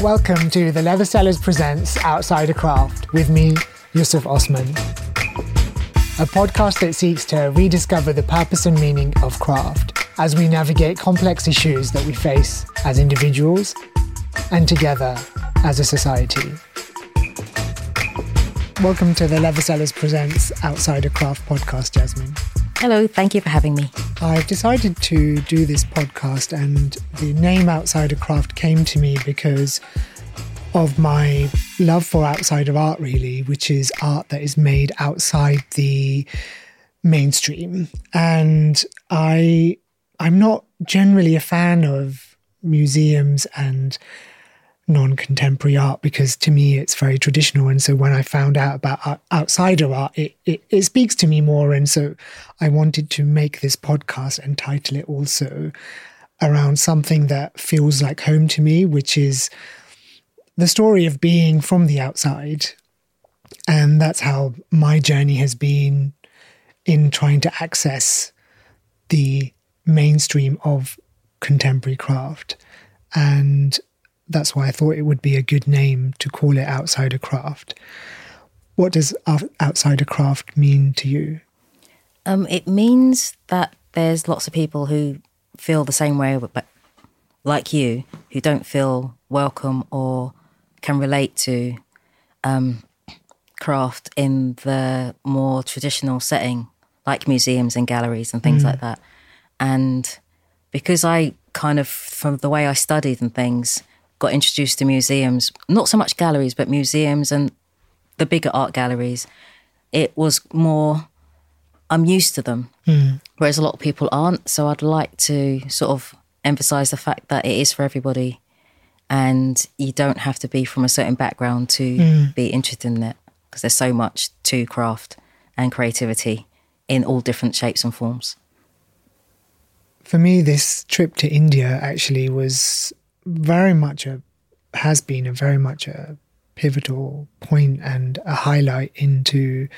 Welcome to the Leathersellers Presents Outsider Craft with me, Yusuf Osman. A podcast that seeks to rediscover the purpose and meaning of craft as we navigate complex issues that we face as individuals and together as a society. Welcome to the Leathersellers Presents Outsider Craft podcast, Jasmine. Hello, thank you for having me. I've decided to do this podcast, and the name Outsider Craft came to me because of my love for outsider art, really, which is art that is made outside the mainstream. And I, I'm not generally a fan of museums and non contemporary art because to me it's very traditional. And so when I found out about outsider art, it, it, it, speaks to me more. And so I wanted to make this podcast and title it also around something that feels like home to me, which is the story of being from the outside. And that's how my journey has been in trying to access the mainstream of contemporary craft. And that's why I thought it would be a good name to call it Outsider Craft. What does Outsider Craft mean to you? Um, it means that there's lots of people who feel the same way, but like you, who don't feel welcome or can relate to um, craft in the more traditional setting, like museums and galleries and things mm. like that. And because I kind of, from the way I studied and things, got introduced to museums, not so much galleries, but museums and the bigger art galleries, it was more, I'm used to them, mm. whereas a lot of people aren't. So I'd like to sort of emphasize the fact that it is for everybody and you don't have to be from a certain background to mm. be interested in it because there's so much to craft and creativity in all different shapes and forms. For me, this trip to India actually was very much a has been a very much a pivotal point and a highlight into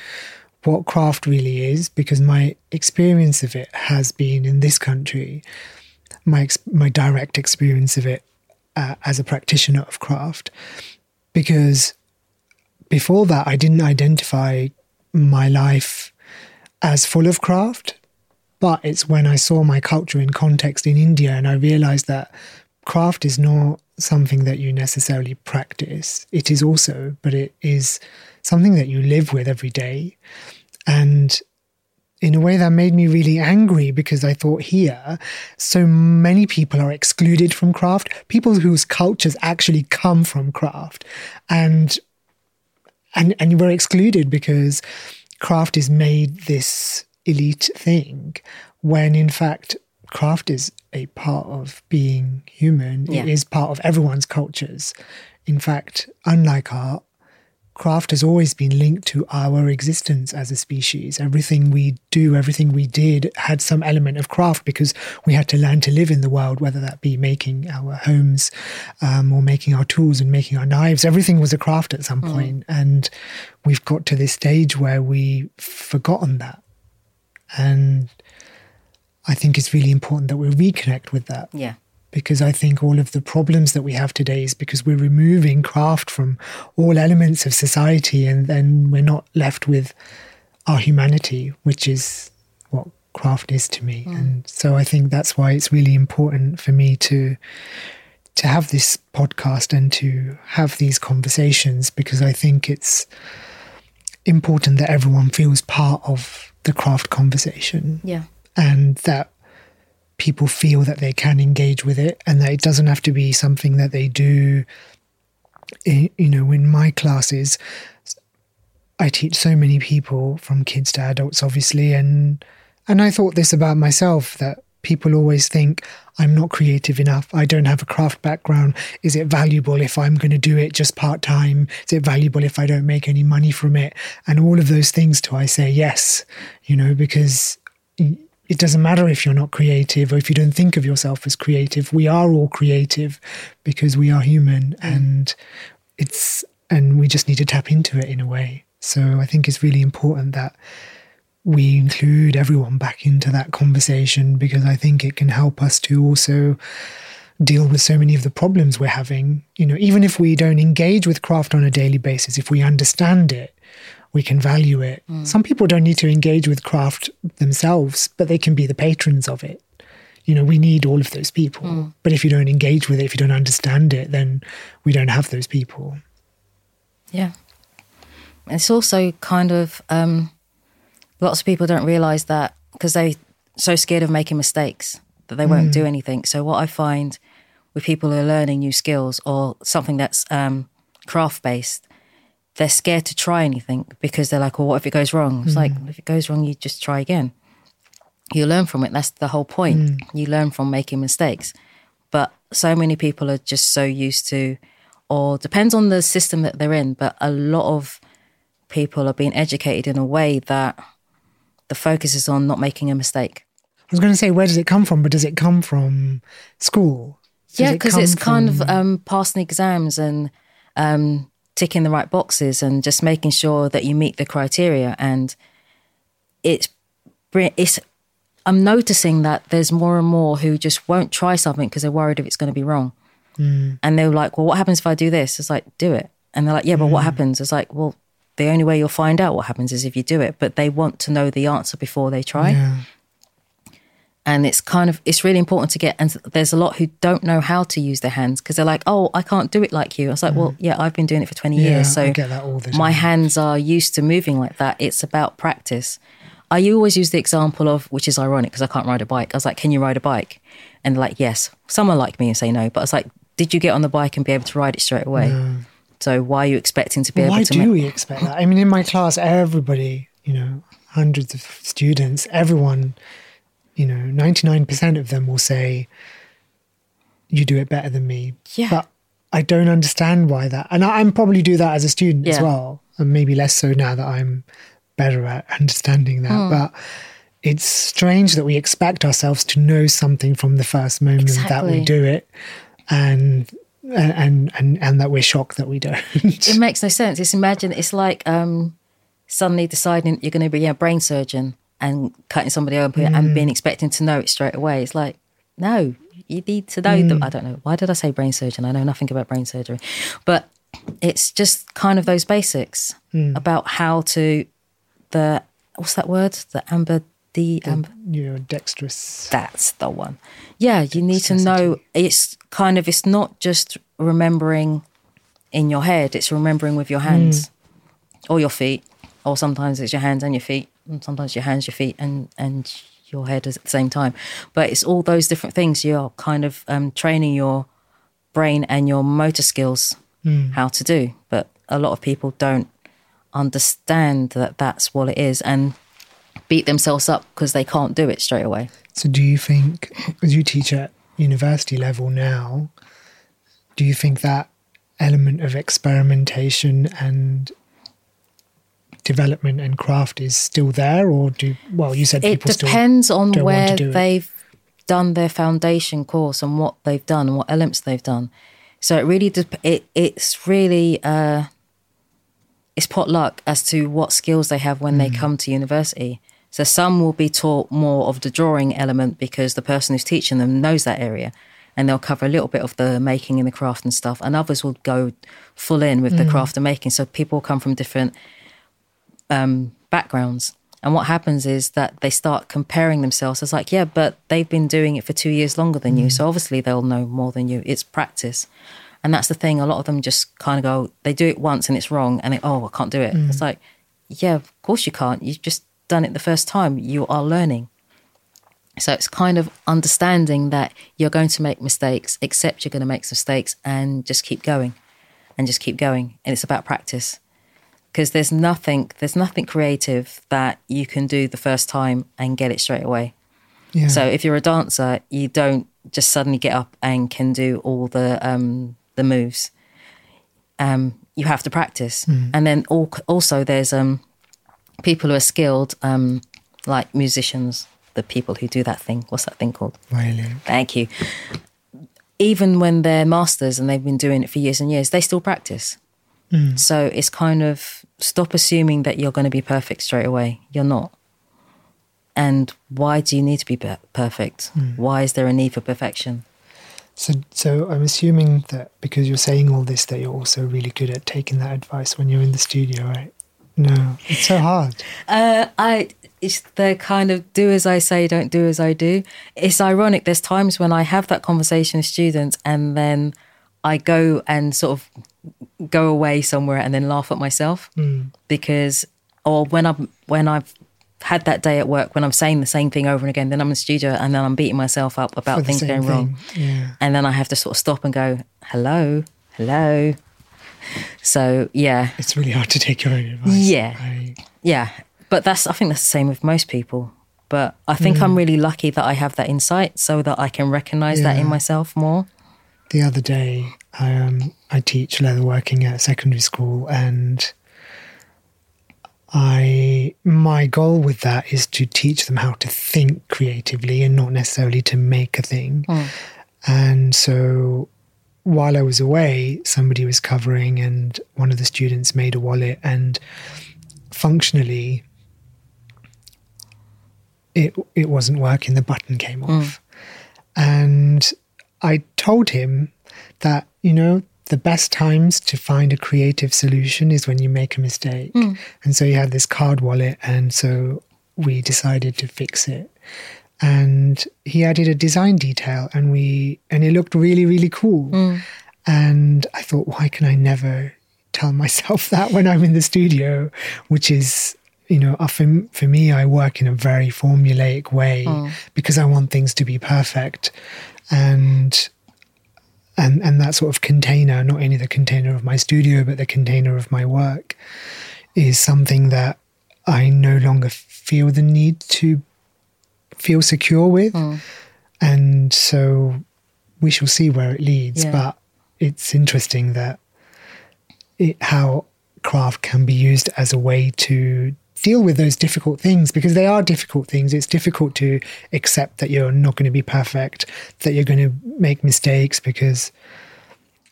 what craft really is because my experience of it has been in this country my my direct experience of it uh, as a practitioner of craft. Because before that I didn't identify my life as full of craft but it's when I saw my culture in context in India and I realized that craft is not something that you necessarily practice. It is also, but it is something that you live with every day. And in a way that made me really angry because I thought here, so many people are excluded from craft, people whose cultures actually come from craft. And and and we're excluded because craft is made this elite thing when in fact craft is a part of being human. Yeah. It is part of everyone's cultures. In fact, unlike art, craft has always been linked to our existence as a species. Everything we do, everything we did had some element of craft because we had to learn to live in the world, whether that be making our homes um, or making our tools and making our knives. Everything was a craft at some mm. point. And we've got to this stage where we've forgotten that. And I think it's really important that we reconnect with that. Yeah. Because I think all of the problems that we have today is because we're removing craft from all elements of society and then we're not left with our humanity, which is what craft is to me. Mm. And so I think that's why it's really important for me to to have this podcast and to have these conversations because I think it's important that everyone feels part of the craft conversation. Yeah and that people feel that they can engage with it and that it doesn't have to be something that they do you know in my classes. I teach so many people from kids to adults obviously and and i thought this about myself that people always think i'm not creative enough. I don't have a craft background. Is it valuable if i'm going to do it just part time is it valuable if i don't make any money from it? And all of those things to i say yes you know because it doesn't matter if you're not creative or if you don't think of yourself as creative. We are all creative because we are human mm. and it's and we just need to tap into it in a way. So I think it's really important that we include everyone back into that conversation because I think it can help us to also deal with so many of the problems we're having. You know, even if we don't engage with craft on a daily basis, if we understand it, we can value it. Mm. Some people don't need to engage with craft themselves, but they can be the patrons of it. You know, we need all of those people. Mm. But if you don't engage with it, if you don't understand it, then we don't have those people. Yeah. It's also kind of um, lots of people don't realize that because they're so scared of making mistakes that they won't mm. do anything. So what I find with people who are learning new skills or something that's um, craft based, they're scared to try anything because they're like, well, what if it goes wrong? It's mm. like, if it goes wrong, you just try again. You learn from it. That's the whole point. Mm. You learn from making mistakes. But so many people are just so used to, or depends on the system that they're in, but a lot of people are being educated in a way that the focus is on not making a mistake. I was going to say, where does it come from? But does it come from school? Does yeah, because it it's from... kind of um, passing exams and um, ticking the right boxes and just making sure that you meet the criteria. And it's it's I'm noticing that there's more and more who just won't try something because they're worried if it's going to be wrong. Mm. And they're like, "Well, what happens if I do this?" It's like, "Do it." And they're like, "Yeah, but mm. what happens?" It's like, "Well, the only way you'll find out what happens is if you do it, but they want to know the answer before they try. Yeah. And it's kind of it's really important to get and there's a lot who don't know how to use their hands because they're like, "Oh, I can't do it like you." I was like, mm. "Well, yeah, I've been doing it for 20 yeah, years, so my hands are used to moving like that. It's about practice." I always use the example of, which is ironic because I can't ride a bike. I was like, "Can you ride a bike?" And like, "Yes." Someone like me and say no, but I was like, "Did you get on the bike and be able to ride it straight away?" No. So why are you expecting to be able why to? Why do we expect that? I mean, in my class, everybody, you know, hundreds of students, everyone, you know, ninety nine percent of them will say, "You do it better than me." Yeah. But I don't understand why that, and I, am probably do that as a student yeah. as well, and maybe less so now that I'm better at understanding that. Hmm. But it's strange that we expect ourselves to know something from the first moment exactly. that we do it, and and and and that we're shocked that we don't. it makes no sense. It's imagine it's like um, suddenly deciding you're going to be a brain surgeon and cutting somebody open mm. and being expecting to know it straight away. It's like no, you need to know. Mm. I don't know why did I say brain surgeon. I know nothing about brain surgery, but it's just kind of those basics mm. about how to the what's that word the amber the, um, you know, dexterous. That's the one. Yeah, you need to know. It's kind of. It's not just remembering in your head. It's remembering with your hands mm. or your feet, or sometimes it's your hands and your feet, and sometimes your hands, your feet, and and your head at the same time. But it's all those different things. You're kind of um, training your brain and your motor skills mm. how to do. But a lot of people don't understand that that's what it is, and beat themselves up because they can't do it straight away. So, do you think, as you teach at university level now, do you think that element of experimentation and development and craft is still there, or do well? You said it depends on where they've it. done their foundation course and what they've done and what elements they've done. So it really de- it it's really uh, it's potluck as to what skills they have when mm. they come to university. So some will be taught more of the drawing element because the person who's teaching them knows that area and they'll cover a little bit of the making and the craft and stuff. And others will go full in with mm. the craft and making. So people come from different um, backgrounds. And what happens is that they start comparing themselves. It's like, yeah, but they've been doing it for two years longer than mm. you. So obviously they'll know more than you. It's practice. And that's the thing. A lot of them just kind of go, they do it once and it's wrong. And they, oh, I can't do it. Mm. It's like, yeah, of course you can't. You've just done it the first time, you are learning. So it's kind of understanding that you're going to make mistakes, accept you're going to make mistakes, and just keep going, and just keep going. And it's about practice because there's nothing there's nothing creative that you can do the first time and get it straight away. Yeah. So if you're a dancer, you don't just suddenly get up and can do all the um, the moves. Um, you have to practice, mm. and then also there's um, people who are skilled, um, like musicians, the people who do that thing. What's that thing called? Violin. Thank you. Even when they're masters and they've been doing it for years and years, they still practice. Mm. So it's kind of stop assuming that you're going to be perfect straight away. You're not. And why do you need to be perfect? Mm. Why is there a need for perfection? So, so I'm assuming that because you're saying all this, that you're also really good at taking that advice when you're in the studio, right? No, it's so hard. Uh, I it's the kind of do as I say, don't do as I do. It's ironic. There's times when I have that conversation with students, and then I go and sort of go away somewhere and then laugh at myself mm. because, or when I'm when I've had that day at work when I'm saying the same thing over and again, then I'm in the studio and then I'm beating myself up about things going wrong. Yeah. And then I have to sort of stop and go, hello, hello. So, yeah, It's really hard to take your own advice. Yeah. I, yeah. But that's, I think that's the same with most people. But I think I'm mm. really lucky that I have that insight so that I can recognize that in myself more. The other day, I um I teach leatherworking at a secondary school, and I my goal with that is to teach them how to think creatively and not necessarily to make a thing. And so, while I was away, somebody was covering, and one of the students made a wallet, and functionally, it it wasn't working. The button came off, and I told him that, you know, the best times to find a creative solution is when you make a mistake. Mm. And so he had this card wallet, and so we decided to fix it. And he added a design detail, and we and it looked really, really cool. Mm. And I thought, why can I never tell myself that when I'm in the studio? Which is, you know, uh, for, for me, I work in a very formulaic way mm. because I want things to be perfect. And and and that sort of container, not only the container of my studio, but the container of my work, is something that I no longer feel the need to feel secure with. Hmm. And so we shall see where it leads. Yeah. But it's interesting that it, how craft can be used as a way to deal with those difficult things because they are difficult things. It's difficult to accept that you're not going to be perfect, that you're going to make mistakes because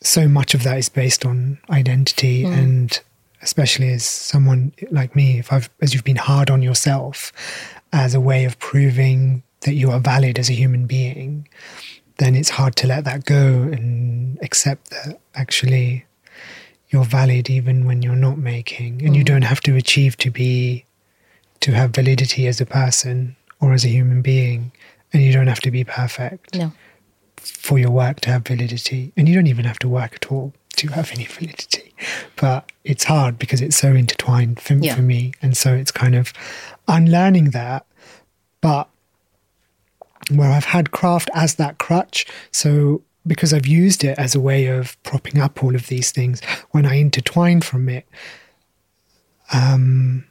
so much of that is based on identity hmm. and especially as someone like me if i've as you've been hard on yourself as a way of proving that you are valid as a human being then it's hard to let that go and accept that actually you're valid even when you're not making and you mm. don't have to achieve to be to have validity as a person or as a human being and you don't have to be perfect No. for your work to have validity. And you don't even have to work at all to have any validity. But it's hard because it's so intertwined for, Yeah. for me. And so it's kind of unlearning that. But where I've had craft as that crutch, so because I've used it as a way of propping up all of these things, when I intertwine from it, um,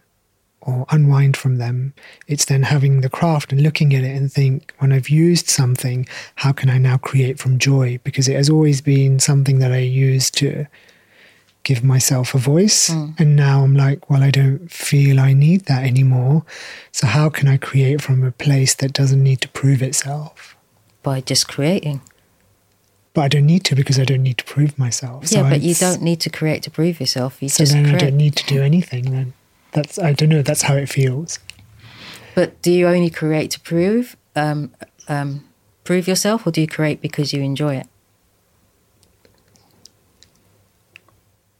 or unwind from them. It's then having the craft and looking at it and think, when I've used something, how can I now create from joy? Because it has always been something that I used to give myself a voice. And now I'm like, well, I don't feel I need that anymore. So how can I create from a place that doesn't need to prove itself? By just creating. But I don't need to because I don't need to prove myself. yeah, but you don't need to create to prove yourself. You So just then I don't need to do anything then. That's I don't know, that's how it feels. But do you only create to prove um, um, prove yourself, or do you create because you enjoy it?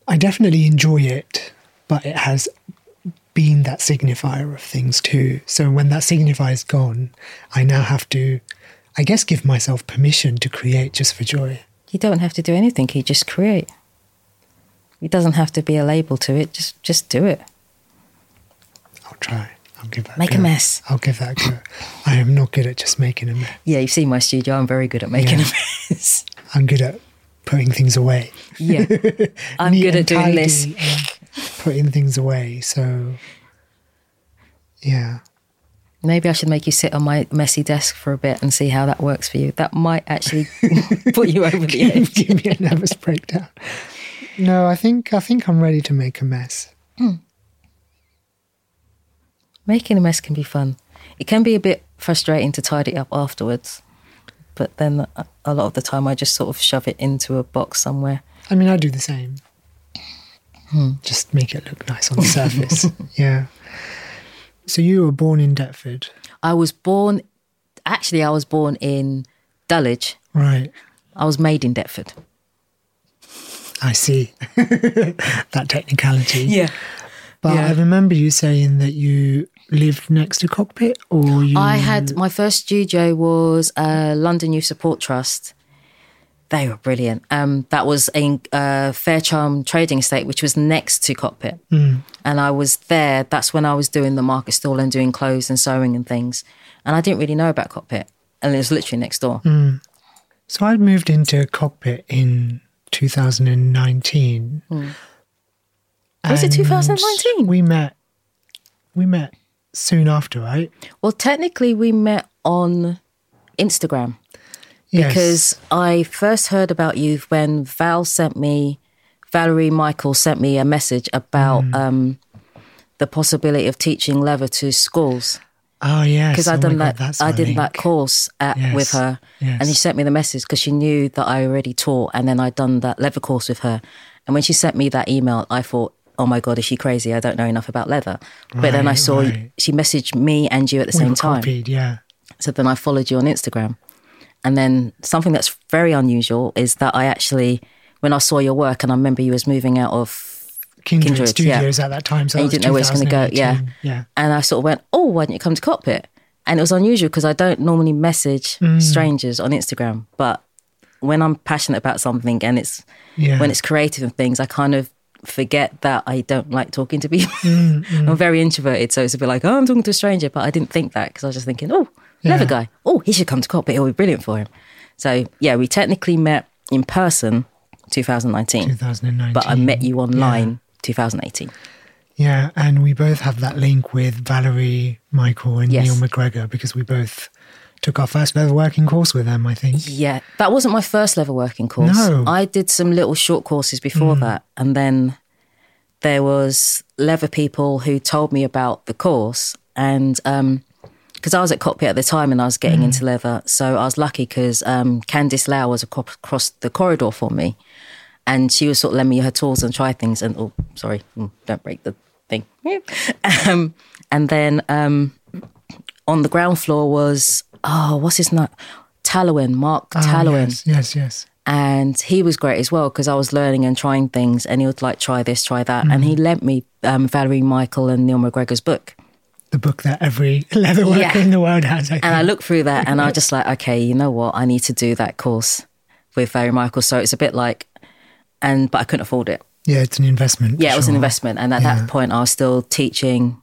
I definitely enjoy it, but it has been that signifier of things too. So when that signifier is gone, I now have to, I guess, give myself permission to create just for joy. You don't have to do anything. You just create. It doesn't have to be a label to it. Just just do it. I'll try. I'll give that. Make a go. mess. I'll give that a go. I am not good at just making a mess. Yeah, you see my studio. I'm very good at making Yeah. a mess. I'm good at putting things away. yeah, I'm good at doing this. Putting things away. So, yeah. Maybe I should make you sit on my messy desk for a bit and see how that works for you. That might actually put you over the edge. give me a nervous breakdown. No, I think I think I'm ready to make a mess. Hmm. Making a mess can be fun. It can be a bit frustrating to tidy up afterwards, but then a- a lot of the time I just sort of shove it into a box somewhere. I mean, I do the same. Hmm. Just make it look nice on the surface. yeah. So you were born in Deptford, I was born, actually, I was born in Dulwich. right? I was made in Deptford. I see that technicality. Yeah. But Yeah. I remember you saying that you lived next to Cockpit, or you. I had my first studio was uh, London Youth Support Trust. They were brilliant. Um, that was a uh, Faircharm trading estate, which was next to Cockpit, Mm. and I was there. That's when I was doing the market stall and doing clothes and sewing and things. And I didn't really know about Cockpit, and it was literally next door. Mm. So I'd moved into Cockpit in 2019. Was it 2019? We met. We met soon after, right? Well, technically, we met on Instagram. Yes. because I first heard about you when Val sent me, Valerie Michael sent me a message about Mm. um, the possibility of teaching leather to schools Oh yes. because I'd Oh done that. I did link. that course at, with Yes, her, and she sent me the message because she knew that I already taught, and then I'd done that leather course with her. And when she sent me that email, I thought. Oh my God, is she crazy? I don't know enough about leather. but then I saw right. she messaged me and you at the We same time. copied, yeah. So then I followed you on Instagram. And then something that's very unusual is that I actually, when I saw your work, and I remember you was moving out of, Kindred, Kindred, yeah. Studios at that time, so and you didn't know where it was it's going to go. Yeah. Yeah. And I sort of went, oh, why didn't you come to Cockpit? And it was unusual because I don't normally message Mm. strangers on Instagram. But when I'm passionate about something and it's, Yeah. when it's creative and things, I kind of forget that I don't like talking to people. Mm, I'm very introverted. So it's a bit like, oh, I'm talking to a stranger. But I didn't think that because I was just thinking, oh, Yeah. leather guy. Oh, he should come to Cockpit. It'll be brilliant for him. So yeah, we technically met in person 2019, 2019. but I met you online 2018. Yeah, and we both have that link with Valerie, Michael, and Yes. Neil McGregor because we both took our first leather working course with them. I think. Yeah, that wasn't my first leather working course. No. I did some little short courses before mm. that. And then there was leather people who told me about the course. And um, because I was at Cockpit at the time and I was getting into leather. So I was lucky because um, Candice Lau was across the corridor for me. And she was sort of lend me her tools and try things. And, oh, sorry, mm, don't break the thing. um, and then um, on the ground floor was, oh, what's his name? Tallowan, Mark Oh, Tallowan yes, yes, yes. and he was great as well because I was learning and trying things, and he would like try this, try that, and he lent me um, Valerie Michael and Neil McGregor's book, The book that every leather worker Yeah. in the world has. I and I looked through that, and I was just like, okay, you know what, I need to do that course with Valerie Michael. So it's a bit like, and but I couldn't afford it. yeah, it's an investment. Yeah, it was an investment, and at Yeah. that point, I was still teaching.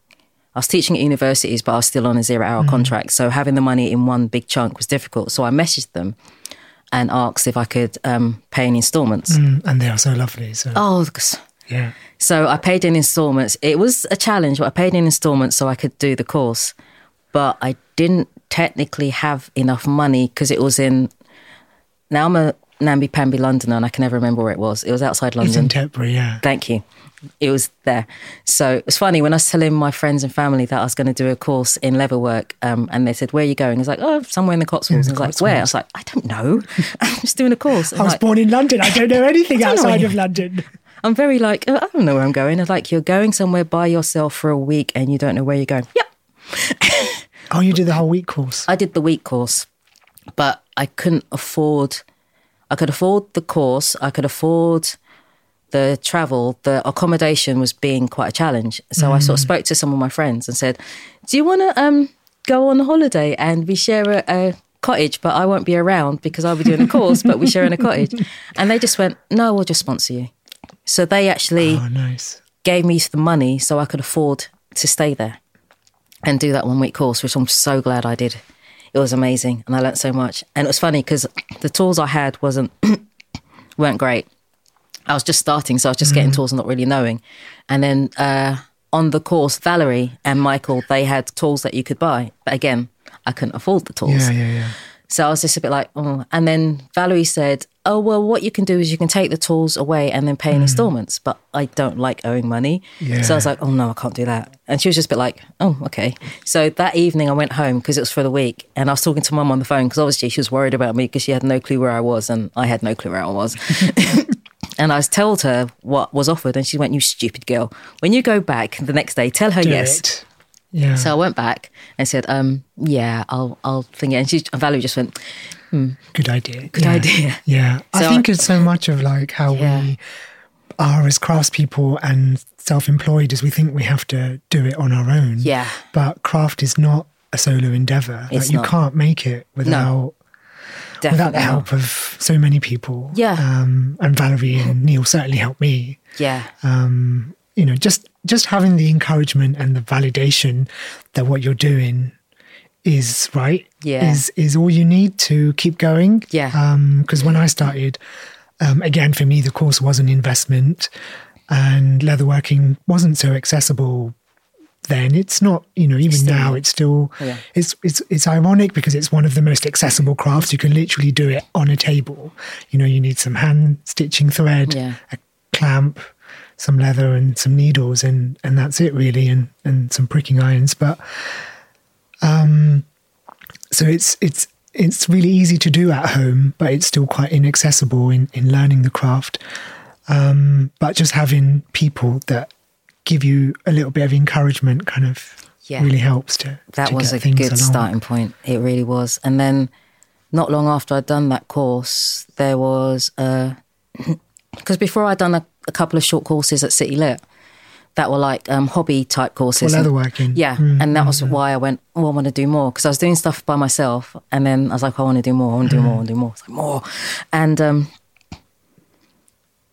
I was teaching at universities, but I was still on a zero-hour Mm. contract. So having the money in one big chunk was difficult. So I messaged them and asked if I could um, pay in installments. Mm, and they are so lovely. So Oh, yeah, So I paid in installments. It was a challenge, but I paid in installments so I could do the course. But I didn't technically have enough money because it was in. Now I'm a namby pamby Londoner and I can never remember where it was. It was outside London. it's in Tetbury. Yeah, Thank you. It was there. So it was funny when I was telling my friends and family that I was going to do a course in leatherwork, um, and they said, "Where are you going?" I was like, "Oh, somewhere in the Cotswolds." The I was like, "Where?" I was like, "I don't know. I'm just doing a course." And I was like, born in London. I don't know anything don't know outside of. London. I'm very like, "Oh, I don't know where I'm going. Like, you're going somewhere by yourself for a week and you don't know where you're going. Yep. Oh, you did the whole week course. I did the week course, but I couldn't afford. I could afford the course. I could afford the travel. The accommodation was being quite a challenge. So I sort of spoke to some of my friends and said, "Do you want to um, go on a holiday and we share a, a cottage? But I won't be around because I'll be doing a course. but we share in a cottage." And they just went, "No, we'll just sponsor you." So they actually Oh, nice. gave me the money so I could afford to stay there and do that one week course, which I'm so glad I did. It was amazing, and I learnt so much. And it was funny because the tools I had wasn't weren't great. I was just starting, so I was just getting tools and not really knowing. And then uh, on the course, Valerie and Michael they had tools that you could buy, but again, I couldn't afford the tools. Yeah, yeah, yeah. So I was just a bit like, oh. And then Valerie said, oh, well, what you can do is you can take the tools away and then pay in installments. But I don't like owing money. Yeah. So I was like, oh, no, I can't do that. And she was just a bit like, oh, okay. So that evening I went home because it was for the week. And I was talking to mum on the phone because obviously she was worried about me because she had no clue where I was and I had no clue where I was. and I told her what was offered. And she went, you stupid girl. When you go back the next day, tell her Do yes. it. Yeah. So I went back and said, um, "Yeah, I'll I'll think it." And she, and Valerie just went, Good idea. Good Yeah. idea. Yeah. I think I- it's so much of like how Yeah. we are as craftspeople and self employed as we think we have to do it on our own. Yeah. But craft is not a solo endeavor. It's like you not. can't make it without Definitely. without the not. help of so many people. Yeah. Um, and Valerie and Neil certainly helped me. Yeah. Um, you know, just just having the encouragement and the validation that what you're doing is right Yeah. is is all you need to keep going. Yeah. Um, because when I started, um, again for me the course was an investment, and leatherworking wasn't so accessible then. It's not, you know, even Still now it's still Yeah. it's it's it's ironic because it's one of the most accessible crafts. You can literally do it on a table. You know, you need some hand stitching thread, Yeah. a clamp, some leather and some needles and and that's it really and and some pricking irons. But um so it's it's it's really easy to do at home, but it's still quite inaccessible in, in learning the craft. Um, but just having people that give you a little bit of encouragement kind of Yeah. really helps to that to was a good along. starting point. It really was. And then, not long after I'd done that course, there was a because before I'd done a, a couple of short courses at City Lit that were like um, hobby type courses. And- leatherworking. Yeah, Mm, and that was why I went. Oh, I want to do more because I was doing stuff by myself, and then I was like, I want to do more. I want to do more. I want to do more. It's like more, and um,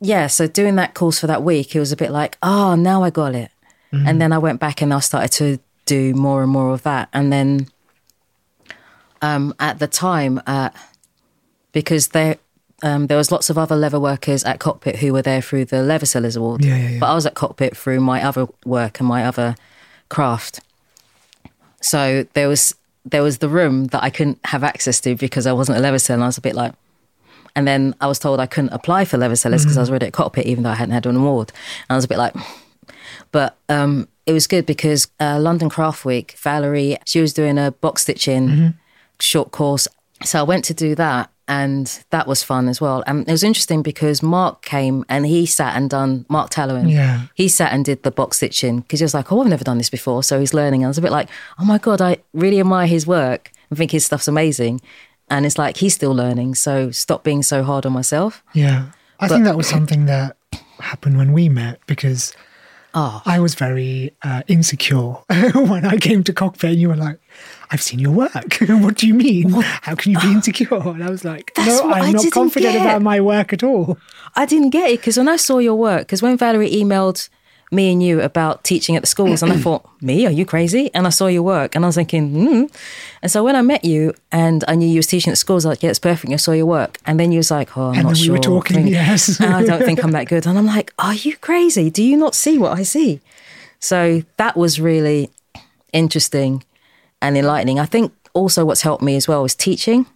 yeah. So doing that course for that week, it was a bit like, oh, now I got it. And then I went back and I started to do more and more of that, and then um, at the time, uh, because there. Um, there was lots of other leather workers at Cockpit who were there through the Leathersellers Award. Yeah, yeah, yeah. But I was at Cockpit through my other work and my other craft. So there was there was the room that I couldn't have access to because I wasn't a leather seller. I was a bit like, and then I was told I couldn't apply for leather sellers because I was already at Cockpit, even though I hadn't had an award. And I was a bit like, but um, it was good because uh, London Craft Week, Valerie, she was doing a box stitching short course. So I went to do that and that was fun as well. And it was interesting because Mark came and he sat and done, Mark Tallowan, Yeah. he sat and did the box stitching because he was like, oh, I've never done this before. So he's learning. And I was a bit like, oh my God, I really admire his work and think his stuff's amazing. And it's like, he's still learning. So stop being so hard on myself. Yeah. I think that was something that happened when we met because Oh. I was very uh, insecure when I came to cockpit and you were like, I've seen your work. what do you mean? How can you be insecure? And I was like, That's no, I I'm not confident get. about my work at all. I didn't get it because when I saw your work, because when Valerie emailed me and you about teaching at the schools, and I thought, me, are you crazy? And I saw your work, and I was thinking, hmm. And so when I met you and I knew you was teaching at schools, I was like, yeah, it's perfect. I saw your work, and then you was like, oh, I'm And not then we sure. were talking, Think- yes. I don't think I'm that good, and I'm like, are you crazy? Do you not see what I see? So that was really interesting and enlightening. I think also what's helped me as well is teaching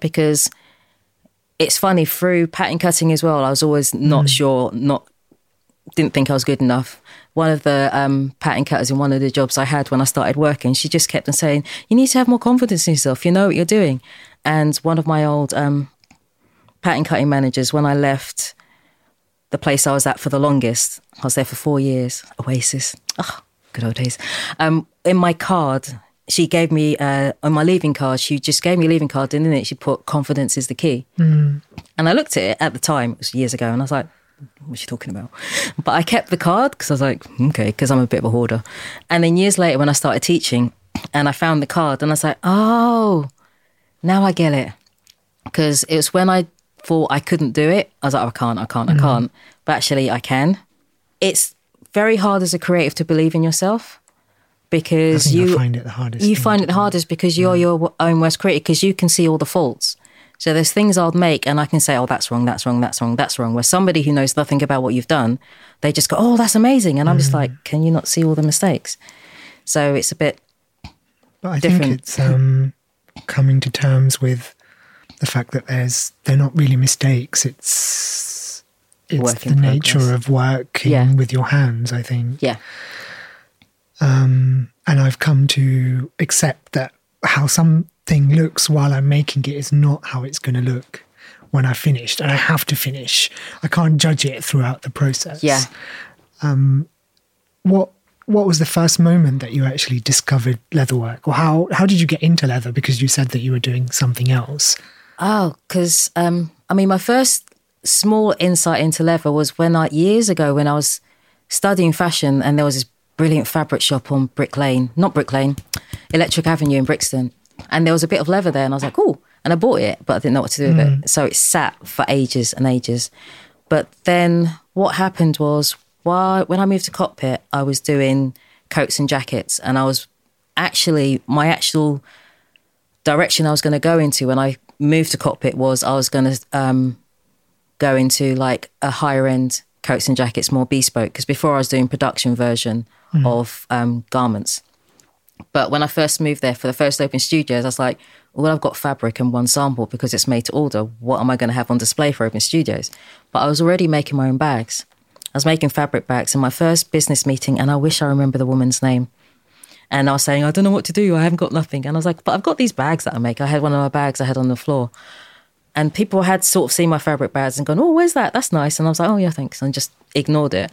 because it's funny through pattern cutting as well. I was always not sure, not didn't think I was good enough. One of the um, pattern cutters in one of the jobs I had when I started working, she just kept on saying, "You need to have more confidence in yourself. You know what you're doing." And one of my old um, pattern cutting managers, when I left the place I was at for the longest, I was there for four years. Oasis, oh, good old days. Um, in my card, she gave me uh, on my leaving card. She just gave me a leaving card, in it she put "confidence is the key." And I looked at it at the time, it was years ago, and I was like, what's she talking about? But I kept the card because I was like, okay, because I'm a bit of a hoarder. And then years later, when I started teaching and I found the card, and I was like, oh, now I get it. Because it was when I thought I couldn't do it, I was like, oh, I can't, I can't, I can't. But actually, I can. It's very hard as a creative to believe in yourself because you I find it the hardest. you find it the hardest because you're your own worst critic because you can see all the faults. So there's things I'll make and I can say, oh, that's wrong, that's wrong, that's wrong, that's wrong. Where somebody who knows nothing about what you've done, they just go, oh, that's amazing. And I'm just like, can you not see all the mistakes? So it's a bit, But I different. think it's um, coming to terms with the fact that there's they're not really mistakes. It's it's the nature progress. of working Yeah. with your hands. I think, yeah, um, and I've come to accept that how something looks while I'm making it is not how it's going to look when I finished, and I have to finish. I can't judge it throughout the process. yeah. Um, what what was the first moment that you actually discovered leatherwork or how how did you get into leather because you said that you were doing something else Oh, because um, I mean, my first small insight into leather was when I years ago when I was studying fashion, and there was this brilliant fabric shop on Brick Lane, not Brick Lane, Electric Avenue in Brixton, and there was a bit of leather there, and I was like, oh, and I bought it, but I didn't know what to do with it, so it sat for ages and ages. But then what happened was, while when I moved to Cockpit, I was doing coats and jackets, and I was actually my actual direction I was going to go into when I moved to Cockpit was I was going to um, go into like a higher end coats and jackets, more bespoke. Because before I was doing production version of um, garments. But when I first moved there for the first open studios, I was like, well, I've got fabric and one sample because it's made to order. What am I going to have on display for open studios? But I was already making my own bags. I was making fabric bags in my first business meeting, and I wish I remember the woman's name. And I was saying, I don't know what to do. I haven't got nothing. And I was like, but I've got these bags that I make. I had one of my bags I had on the floor. And people had sort of seen my fabric bags and gone, oh, where's that? That's nice. And I was like, oh, yeah, thanks. And just ignored it.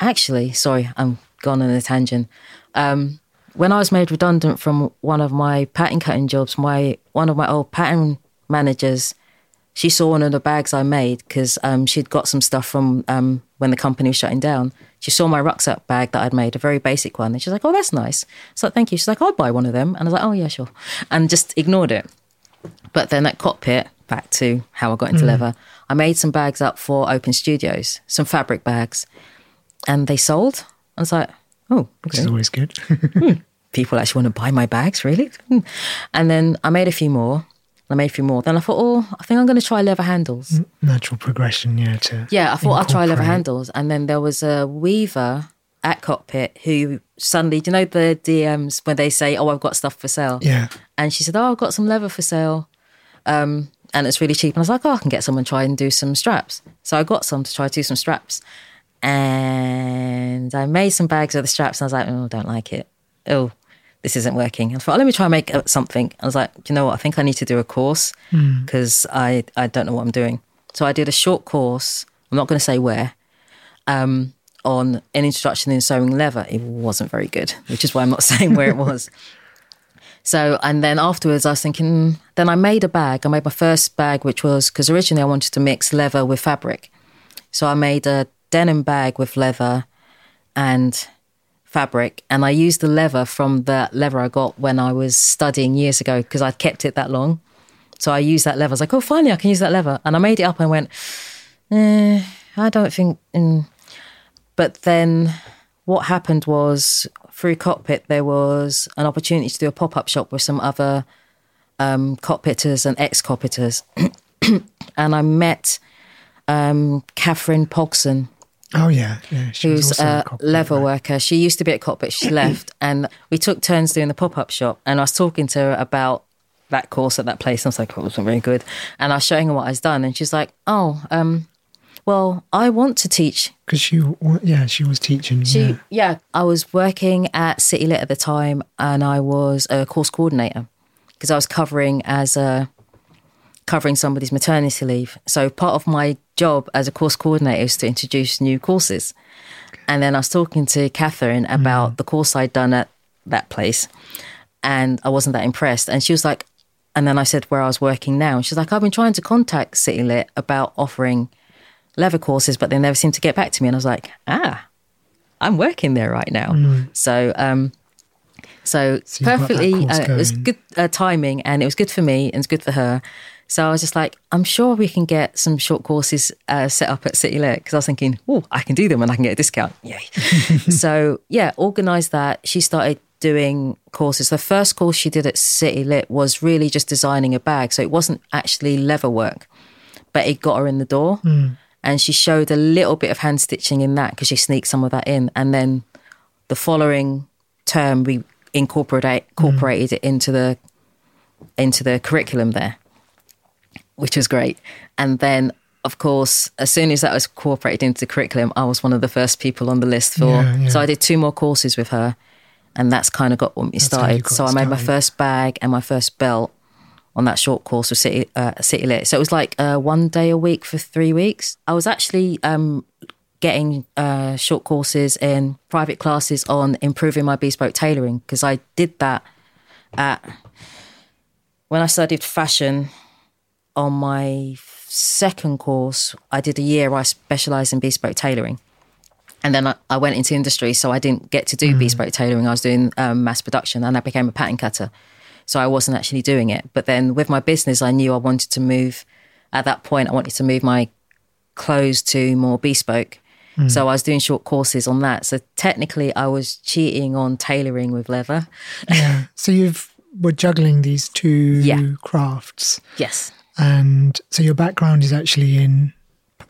Actually, sorry, I'm gone on a tangent. Um, when I was made redundant from one of my pattern cutting jobs, my one of my old pattern managers, she saw one of the bags I made because um, she'd got some stuff from um, when the company was shutting down. She saw my rucksack bag that I'd made, a very basic one, and she's like, "Oh, that's nice." So thank you. She's like, "I'll buy one of them," and I was like, "Oh yeah, sure," and just ignored it. But then at Cockpit, back to how I got into leather, I made some bags up for Open Studios, some fabric bags, and they sold. I was like, "Oh, Which okay." is always good. people actually want to buy my bags, really? Hmm. And then I made a few more. I made a few more. Then I thought, oh, I think I'm going to try leather handles. Natural progression, yeah. To Yeah, I thought I'd try leather handles. And then there was a weaver at Cockpit who suddenly, do you know the DMs when they say, oh, I've got stuff for sale? Yeah. And she said, oh, I've got some leather for sale. Um, and it's really cheap. And I was like, oh, I can get someone to try and do some straps. So I got some to try to do some straps. And I made some bags with the straps. And I was like, oh, I don't like it. Oh, this isn't working. And I thought, let me try and make uh, something. I was like, you know what? I think I need to do a course because I, I don't know what I'm doing. So I did a short course. I'm not going to say where. Um, on an introduction in sewing leather. It wasn't very good, which is why I'm not saying where it was. So, and then afterwards, I was thinking, mm, then I made a bag. I made my first bag, which was because originally I wanted to mix leather with fabric. So I made a denim bag with leather and fabric. And I used the leather from the leather I got when I was studying years ago because I'd kept it that long. So I used that leather. I was like, oh, finally, I can use that leather. And I made it up and went, eh, I don't think. Mm. But then what happened was through Cockpit, there was an opportunity to do a pop up shop with some other um, cockpitters and ex cockpitters. and I met um, Catherine Pogson, Oh yeah, yeah. She was who's a cockpit, leather right? worker. She used to be at Cockpit, she left, and we took turns doing the pop up shop. And I was talking to her about that course at that place. And I was like, oh, it wasn't very good. And I was showing her what I was done, and she's like, oh, um, well, I want to teach Because she, yeah, she was teaching. she, yeah. yeah. I was working at City Lit at the time, and I was a course coordinator because I was covering as a covering somebody's maternity leave. So part of my job as a course coordinator is to introduce new courses. And then I was talking to Catherine about the course I'd done at that place, and I wasn't that impressed. And she was like, and then I said where I was working now, and she's like, I've been trying to contact City Lit about offering leather courses, but they never seem to get back to me. And I was like, ah, I'm working there right now. So, um, so, So you've got that perfectly, uh, it was good uh, timing, and it was good for me and it's good for her. So I was just like, I'm sure we can get some short courses uh, set up at City Lit because I was thinking, oh, I can do them and I can get a discount. Yay! so yeah, organised that. She started doing courses. The first course she did at City Lit was really just designing a bag, so it wasn't actually leather work, but it got her in the door. And she showed a little bit of hand stitching in that because she sneaked some of that in. And then the following term, we incorporate incorporated it into the into the curriculum there, which was great. And then, of course, as soon as that was incorporated into the curriculum, I was one of the first people on the list for. Yeah, yeah. So I did two more courses with her, and that's kind of got me started. got So I made my first bag and my first belt on that short course with City uh, City Lit. So it was like uh, one day a week for three weeks. I was actually um, getting uh, short courses in private classes on improving my bespoke tailoring because I did that at when I studied fashion on my second course, I did a year where I specialised in bespoke tailoring. And then I, I, went into industry, so I didn't get to do mm. bespoke tailoring. I was doing um, mass production and I became a pattern cutter. So I wasn't actually doing it. But then with my business, I knew I wanted to move. At that point, I wanted to move my clothes to more bespoke. Mm. So I was doing short courses on that. So technically, I was cheating on tailoring with leather. yeah. So you've were juggling these two yeah. crafts. Yes. And so your background is actually in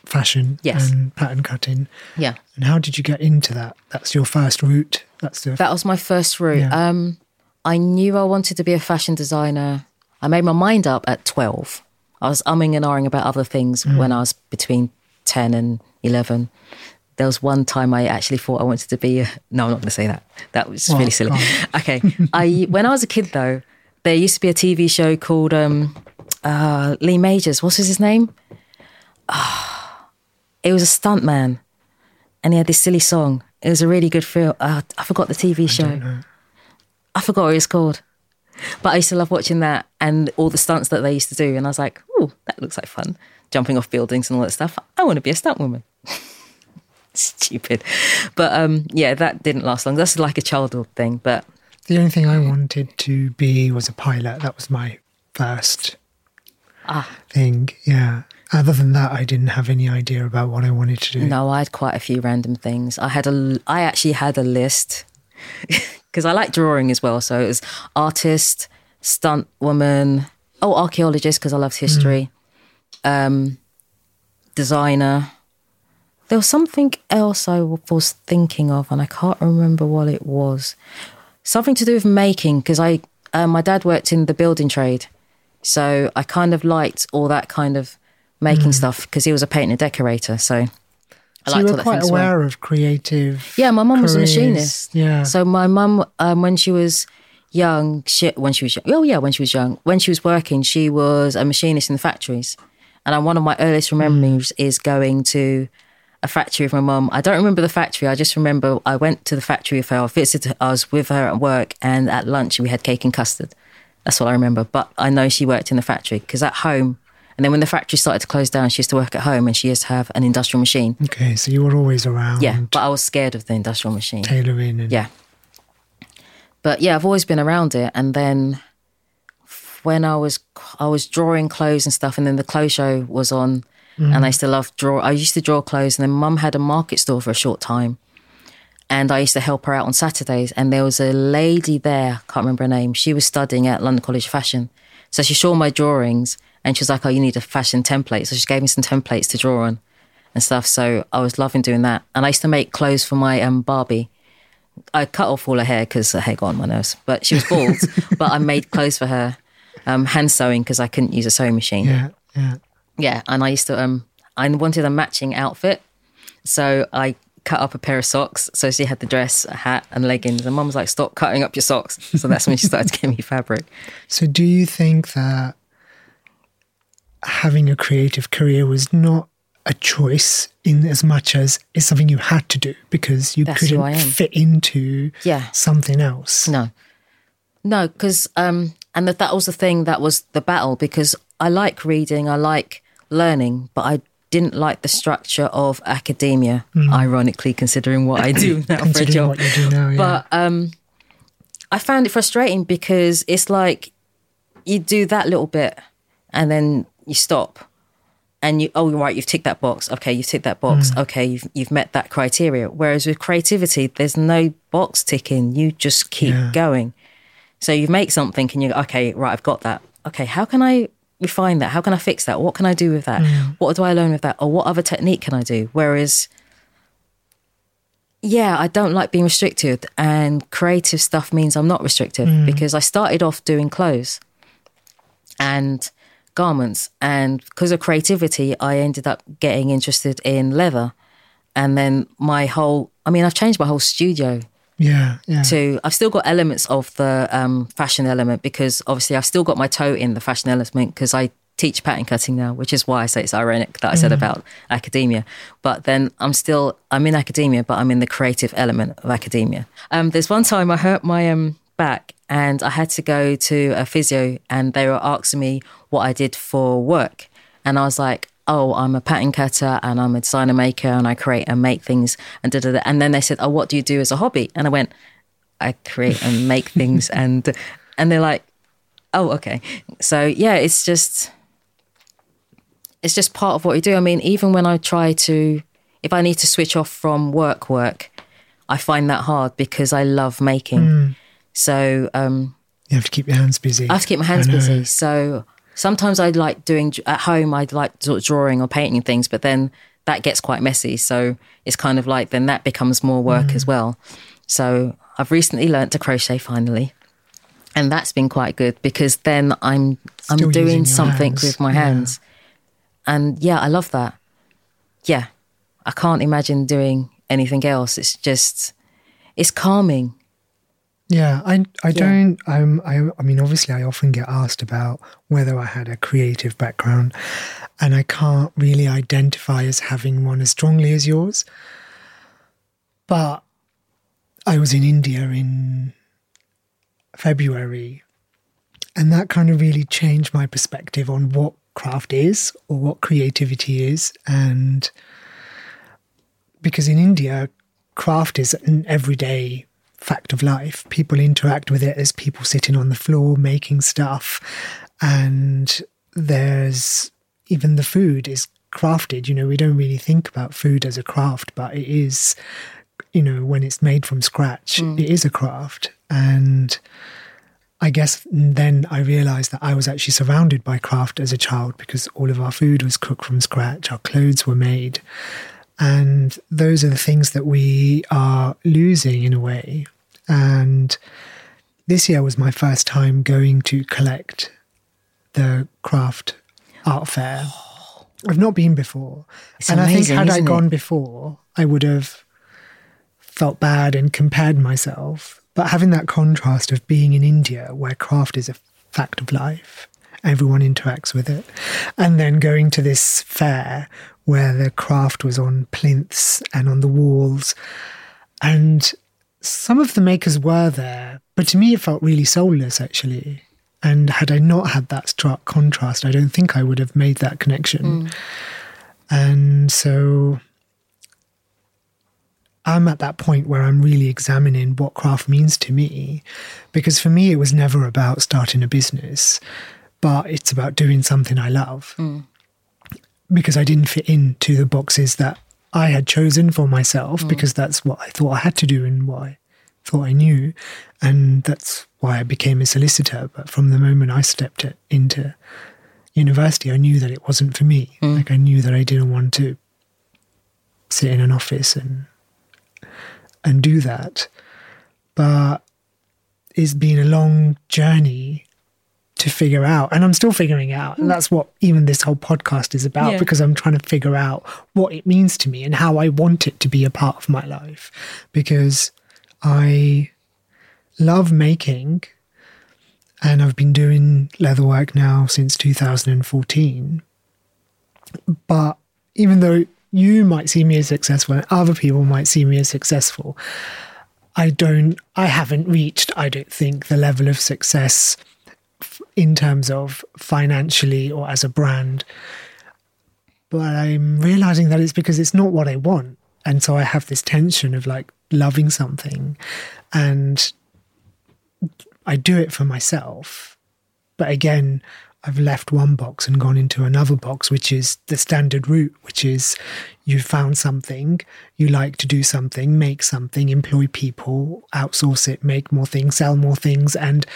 fashion yes. and pattern cutting. Yeah. And how did you get into that? That's your first route. That's the That was my first route. Yeah. Um I knew I wanted to be a fashion designer. I made my mind up at 12. I was umming and ahhing about other things mm. when I was between 10 and 11. There was one time I actually thought I wanted to be a. No, I'm not going to say that. That was well, really silly. Okay. I When I was a kid, though, there used to be a TV show called um, uh, Lee Majors. What's his name? Oh, it was a stuntman and he had this silly song. It was a really good film. Uh, I forgot the TV show. I forgot what it's called. But I used to love watching that and all the stunts that they used to do. And I was like, oh, that looks like fun. Jumping off buildings and all that stuff. I want to be a stunt woman. Stupid. But um, yeah, that didn't last long. That's like a childhood thing. But the only thing I wanted to be was a pilot. That was my first ah. thing. Yeah. Other than that, I didn't have any idea about what I wanted to do. No, I had quite a few random things. I had a, I actually had a list because I like drawing as well. So it was artist, stunt woman, oh, archaeologist because I loved history, mm. um, designer. There was something else I was thinking of, and I can't remember what it was. Something to do with making because I, uh, my dad worked in the building trade, so I kind of liked all that kind of making mm. stuff because he was a painter decorator. So I so you were quite aware of creative. Yeah, my mum was a machinist. Yeah. So my mum, um, when she was young, she, when she was young, oh yeah, when she was young, when she was working, she was a machinist in the factories. And one of my earliest memories mm. is going to a factory with my mum. I don't remember the factory. I just remember I went to the factory with her. I visited. I was with her at work, and at lunch we had cake and custard. That's what I remember. But I know she worked in the factory because at home and then when the factory started to close down, she used to work at home and she used to have an industrial machine. Okay, so you were always around. Yeah, but I was scared of the industrial machine. Tailoring and yeah. But yeah, I've always been around it. And then when I was I was drawing clothes and stuff, and then the clothes show was on, mm. and I still love draw. I used to draw clothes, and then Mum had a market store for a short time, and I used to help her out on Saturdays. And there was a lady there, can't remember her name. She was studying at London College of Fashion, so she saw my drawings and she was like, "Oh, you need a fashion template." So she gave me some templates to draw on and stuff. So I was loving doing that. And I used to make clothes for my um, Barbie. I cut off all her hair because her hair got on my nose, but she was bald. but I made clothes for her, um, hand sewing because I couldn't use a sewing machine. Yeah, yeah, yeah. And I used to, um, I wanted a matching outfit, so I cut up a pair of socks. So she had the dress, a hat, and leggings. And mum was like, "Stop cutting up your socks." So that's when she started to give me fabric. So do you think that having a creative career was not a choice in as much as it's something you had to do because you That's couldn't fit into yeah. something else. No. No, because, um, and that, that was the thing that was the battle because I like reading, I like learning, but I didn't like the structure of academia, mm. ironically, considering what I do now for a job. Now, yeah. But um, I found it frustrating because it's like you do that little bit and then you stop and you oh right you've ticked that box okay you've ticked that box mm. okay you've, you've met that criteria whereas with creativity there's no box ticking you just keep yeah. going so you make something and you go okay right i've got that okay how can i refine that how can i fix that what can i do with that mm. what do i learn with that or what other technique can i do whereas yeah i don't like being restricted and creative stuff means i'm not restrictive mm. because i started off doing clothes and garments. And because of creativity, I ended up getting interested in leather. And then my whole, I mean, I've changed my whole studio. Yeah, yeah. To I've still got elements of the um, fashion element because obviously I've still got my toe in the fashion element because I teach pattern cutting now, which is why I say it's ironic that I said mm. about academia. But then I'm still I'm in academia, but I'm in the creative element of academia. Um, there's one time I hurt my um, back and I had to go to a physio, and they were asking me what I did for work, and I was like, "Oh, I'm a pattern cutter, and I'm a designer maker, and I create and make things." And da, da, da. and then they said, "Oh, what do you do as a hobby?" And I went, "I create and make things," and and they're like, "Oh, okay." So yeah, it's just it's just part of what you do. I mean, even when I try to, if I need to switch off from work, work, I find that hard because I love making. So um, You have to keep your hands busy. I have to keep my hands busy. So sometimes I like doing at home. I like sort of drawing or painting things, but then that gets quite messy. So it's kind of like then that becomes more work Mm. as well. So I've recently learnt to crochet finally, and that's been quite good because then I'm Still I'm doing something hands. with my Yeah. hands, and yeah, I love that. Yeah, I can't imagine doing anything else. It's just it's calming. Yeah, I I don't I'm I I mean obviously I often get asked about whether I had a creative background and I can't really identify as having one as strongly as yours. But I was in India in February and that kind of really changed my perspective on what craft is or what creativity is and because in India craft is an everyday fact of life. People interact with it as people sitting on the floor making stuff. And there's even the food is crafted. You know, we don't really think about food as a craft, but it is, you know, when it's made from scratch, mm. it is a craft. And I guess then I realized that I was actually surrounded by craft as a child because all of our food was cooked from scratch, our clothes were made. And those are the things that we are losing in a way. And this year was my first time going to collect the craft art fair. I've not been before. It's and I think had I isn't it? gone before, I would have felt bad and compared myself. But having that contrast of being in India, where craft is a fact of life, everyone interacts with it, and then going to this fair where the craft was on plinths and on the walls, and some of the makers were there, but to me it felt really soulless actually. And had I not had that stark contrast, I don't think I would have made that connection. Mm. And so I'm at that point where I'm really examining what craft means to me. Because for me, it was never about starting a business, but it's about doing something I love. Mm. Because I didn't fit into the boxes that I had chosen for myself, mm. because that's what I thought I had to do and what I thought I knew. And that's why I became a solicitor. But from the moment I stepped into university, I knew that it wasn't for me. Mm. Like I knew that I didn't want to sit in an office and and do that. But it's been a long journey to figure out, and I'm still figuring out. And mm. that's what even this whole podcast is about Yeah. because I'm trying to figure out what it means to me and how I want it to be a part of my life. Because I love making, and I've been doing leatherwork now since 2014. But even though you might see me as successful and other people might see me as successful, I don't, I haven't reached, I don't think, the level of success in terms of financially or as a brand. But I'm realizing that it's because it's not what I want. And so I have this tension of like loving something and I do it for myself. But again, I've left one box and gone into another box, which is the standard route, which is you found something, you like to do something, make something, employ people, outsource it, make more things, sell more things, and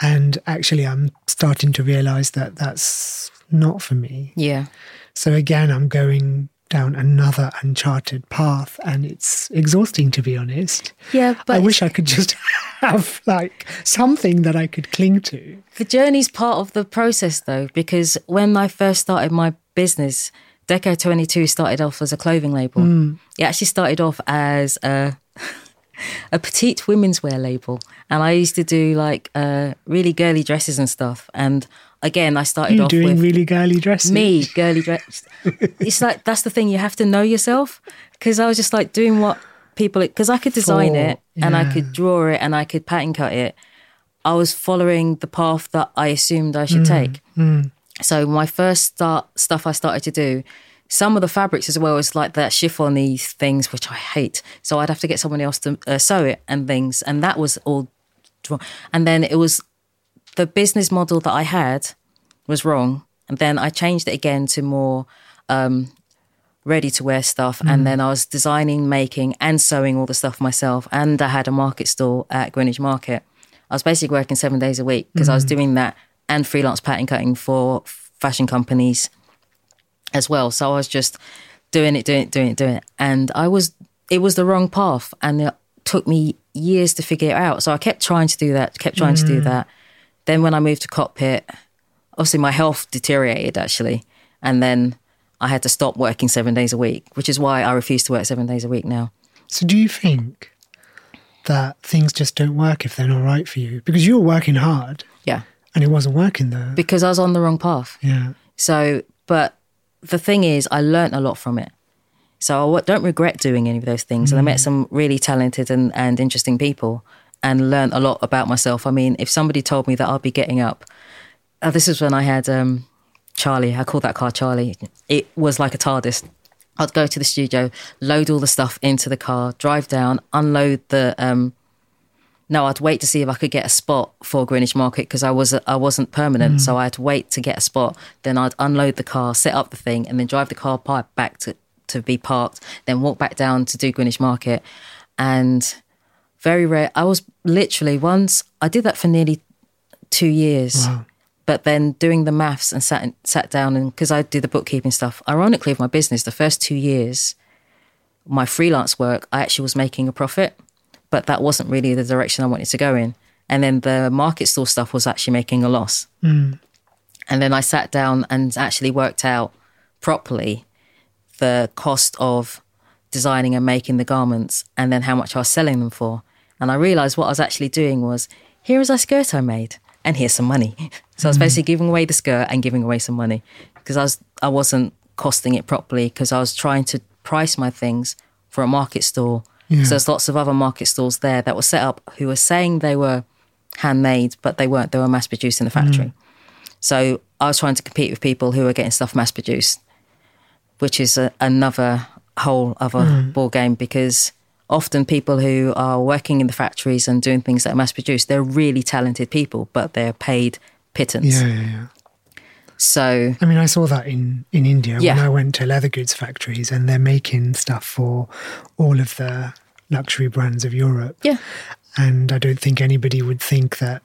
and actually, I'm starting to realize that that's not for me. Yeah. So again, I'm going down another uncharted path, and it's exhausting to be honest. Yeah, but I wish I could just have like something that I could cling to. The journey's part of the process, though, because when I first started my business, Deco 22 started off as a clothing label. Hmm. It actually started off as a, a petite women's wear label. And I used to do like uh, really girly dresses and stuff. And again, I started You off doing with really girly dresses? me, girly dress. it's like that's the thing, you have to know yourself. Because I was just like doing what people, because I could design For- it and I could draw it and I could pattern cut it I was following the path that I assumed I should take. So my first start stuff I started to do, some of the fabrics as well as like that chiffony things, which I hate. So I'd have to get someone else to uh, sew it and things, and that was all. wrong And then it was the business model that I had was wrong, and then I changed it again to more um, ready to wear stuff, and then I was designing, making, and sewing all the stuff myself. And I had a market store at Greenwich Market. I was basically working seven days a week because I was doing that and freelance pattern cutting for fashion companies as well. So I was just doing it, doing it, doing it, doing it. And I was, it was the wrong path. And it took me years to figure it out. So I kept trying to do that, kept trying to do mm. that. Then when I moved to Cockpit, obviously my health deteriorated actually. And then I had to stop working seven days a week, which is why I refuse to work seven days a week now. So, do you think that things just don't work if they're not right for you? Because you were working hard Yeah. and it wasn't working though. Because I was on the wrong path. yeah. So, but the thing is, I learnt a lot from it. So I don't regret doing any of those things. And I met some really talented and, and interesting people and learnt a lot about myself. I mean, if somebody told me that I'd be getting up, uh, this is when I had um, Charlie. I called that car Charlie. It was like a TARDIS. I'd go to the studio, load all the stuff into the car, drive down, unload the. Um, no, I'd wait to see if I could get a spot for Greenwich Market because I was I wasn't permanent, hmm. so I had to wait to get a spot. Then I'd unload the car, set up the thing, and then drive the car park back to to be parked. Then walk back down to do Greenwich Market, and very rare. I was literally once I did that for nearly two years. But then doing the maths and sat sat down and because I do the bookkeeping stuff. Ironically, of my business, the first two years, my freelance work, I actually was making a profit, but that wasn't really the direction I wanted to go in. And then the market store stuff was actually making a loss. Hmm. And then I sat down and actually worked out properly the cost of designing and making the garments and then how much I was selling them for. And I realized what I was actually doing was here is a skirt I made and here's some money. So I was hmm. basically giving away the skirt and giving away some money because I was I wasn't costing it properly because I was trying to price my things for a market store. Because there's lots of other market stalls there that were set up who were saying they were handmade, but they weren't. They were mass produced in the factory. Mm. So I was trying to compete with people who were getting stuff mass produced, which is a, another whole other mm. ball game because often people who are working in the factories and doing things that are mass produced, they're really talented people, but they're paid pittance. Yeah, yeah, yeah. So I mean, I saw that in, in India when I went to leather goods factories and they're making stuff for all of the luxury brands of Europe. yeah, And I don't think anybody would think that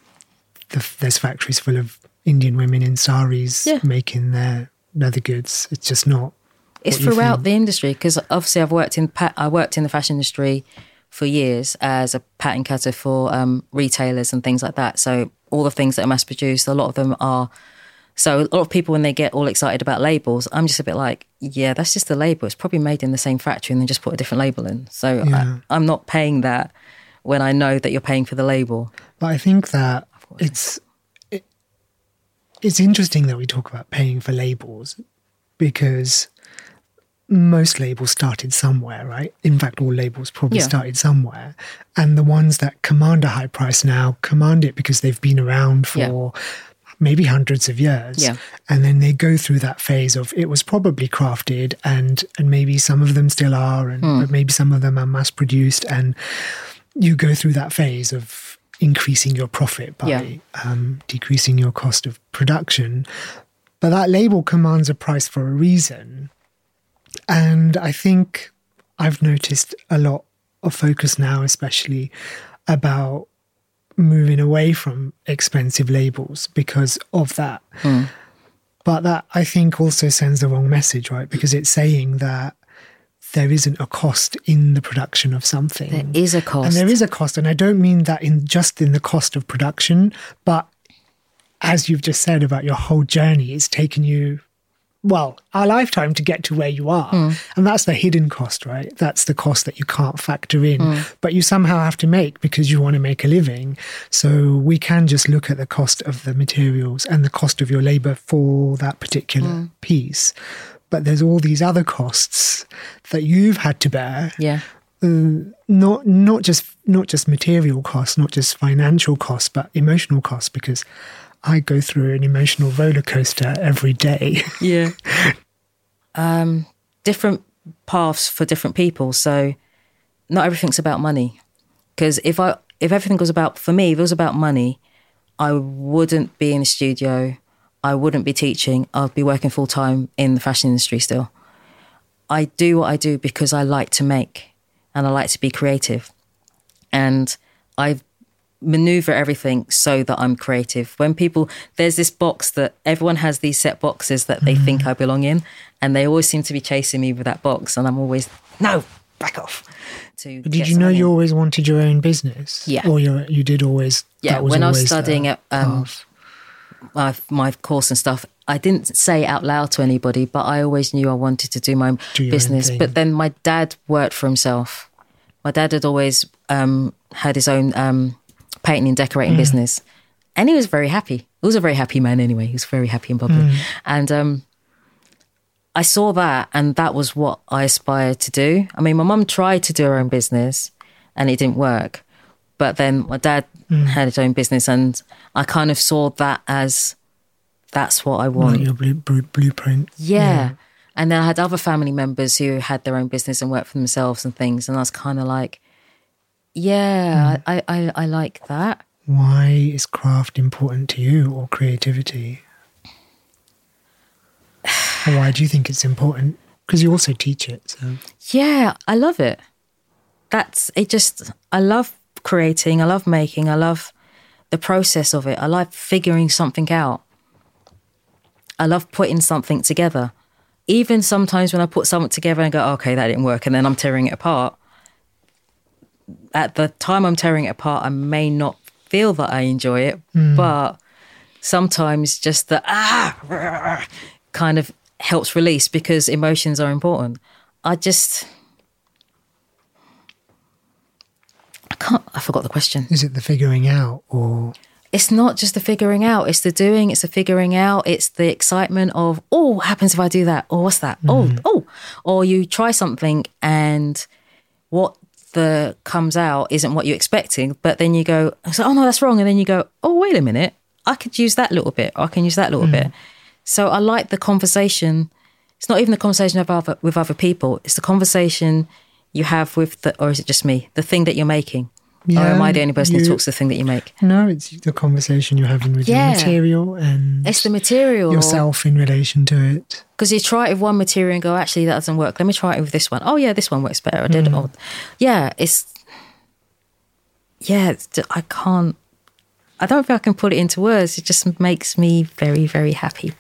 the, there's factories full of Indian women in saris Yeah. making their leather goods. It's just not. it's throughout think. the industry because obviously I've worked in I worked in the fashion industry for years as a pattern cutter for um, retailers and things like that. So all the things that are mass produced, a lot of them are. So a lot of people when they get all excited about labels, I'm just a bit like, yeah, that's just the label. It's probably made in the same factory and then just put a different label in. So Yeah. I, I'm not paying that when I know that you're paying for the label. But I think that it's it, it's interesting that we talk about paying for labels because most labels started somewhere, right? In fact, all labels probably Yeah. started somewhere, and the ones that command a high price now command it because they've been around for. Yeah. Maybe hundreds of years, Yeah. and then they go through that phase of it was probably crafted, and and maybe some of them still are, and Hmm. but maybe some of them are mass produced, and you go through that phase of increasing your profit by Yeah. um, decreasing your cost of production. But that label commands a price for a reason. And I think I've noticed a lot of focus now, especially about moving away from expensive labels because of that. Hmm. But that I think also sends the wrong message, right? Because it's saying that there isn't a cost in the production of something. There is a cost. And there is a cost, and I don't mean that in just in the cost of production, but as you've just said about your whole journey, it's taken you well a lifetime to get to where you are, hmm. and that's the hidden cost, right? That's the cost that you can't factor in, hmm. but you somehow have to make because you want to make a living. So we can just look at the cost of the materials and the cost of your labor for that particular hmm. piece. But there's all these other costs that you've had to bear yeah. Uh, not not just not just material costs, not just financial costs, but emotional costs because I go through an emotional roller coaster every day. Yeah. um, different paths for different people. So not everything's about money. Because if I if everything was about for me, if it was about money, I wouldn't be in the studio. I wouldn't be teaching. I'd be working full time in the fashion industry still. I do what I do because I like to make and I like to be creative. And I maneuver everything so that I'm creative. When people, there's this box that everyone has these set boxes that they mm. think I belong in, and they always seem to be chasing me with that box. And I'm always, no, back off. To did you know you in. always wanted your own business? Yeah. Or you you did always? Yeah. when I was studying at um, my, my course and stuff, I didn't say out loud to anybody, but I always knew I wanted to do my do business. But then my dad worked for himself. My dad had always um, had his own um, painting and decorating mm. business, and he was very happy. He was a very happy man anyway. He was very happy and bubbly, mm. and um, I saw that, and that was what I aspired to do. I mean, my mum tried to do her own business, and it didn't work. But then my dad mm. had his own business, and I kind of saw that as that's what I want. your blue, blue, blueprint. Yeah. yeah. And then I had other family members who had their own business and worked for themselves and things. And I was kind of like, yeah, mm. I, I, I like that. Why is craft important to you or creativity? why do you think it's important? Because you also teach it. So yeah, I love it. That's it. Just I love creating. I love making. I love the process of it. I like figuring something out. I love putting something together. Even sometimes when I put something together and go, okay, that didn't work, and then I'm tearing it apart. At the time I'm tearing it apart, I may not feel that I enjoy it, mm. but sometimes just the ah kind of helps release because emotions are important. I just I can't I forgot the question. Is it the figuring out or it's not just the figuring out, it's the doing, it's the figuring out, it's the excitement of, oh, what happens if I do that? Or what's that? Mm. Oh, oh. Or you try something and what the comes out isn't what you're expecting, but then you go, oh no, that's wrong. And then you go, oh, wait a minute, I could use that little bit, I can use that little mm. bit. So I like the conversation. It's not even the conversation of other, with other people. It's the conversation you have with the, or is it just me? The thing that you're making. Yeah, or am I the only person you, who talks the thing that you make? No, it's the conversation you're having with yeah. material and it's the material yourself in relation to it. Because you try it with one material and go, actually, that doesn't work. Let me try it with this one. Oh yeah, this one works better. I did. Mm. Oh, yeah, it's yeah. It's, I can't. I don't think I can put it into words. It just makes me very, very happy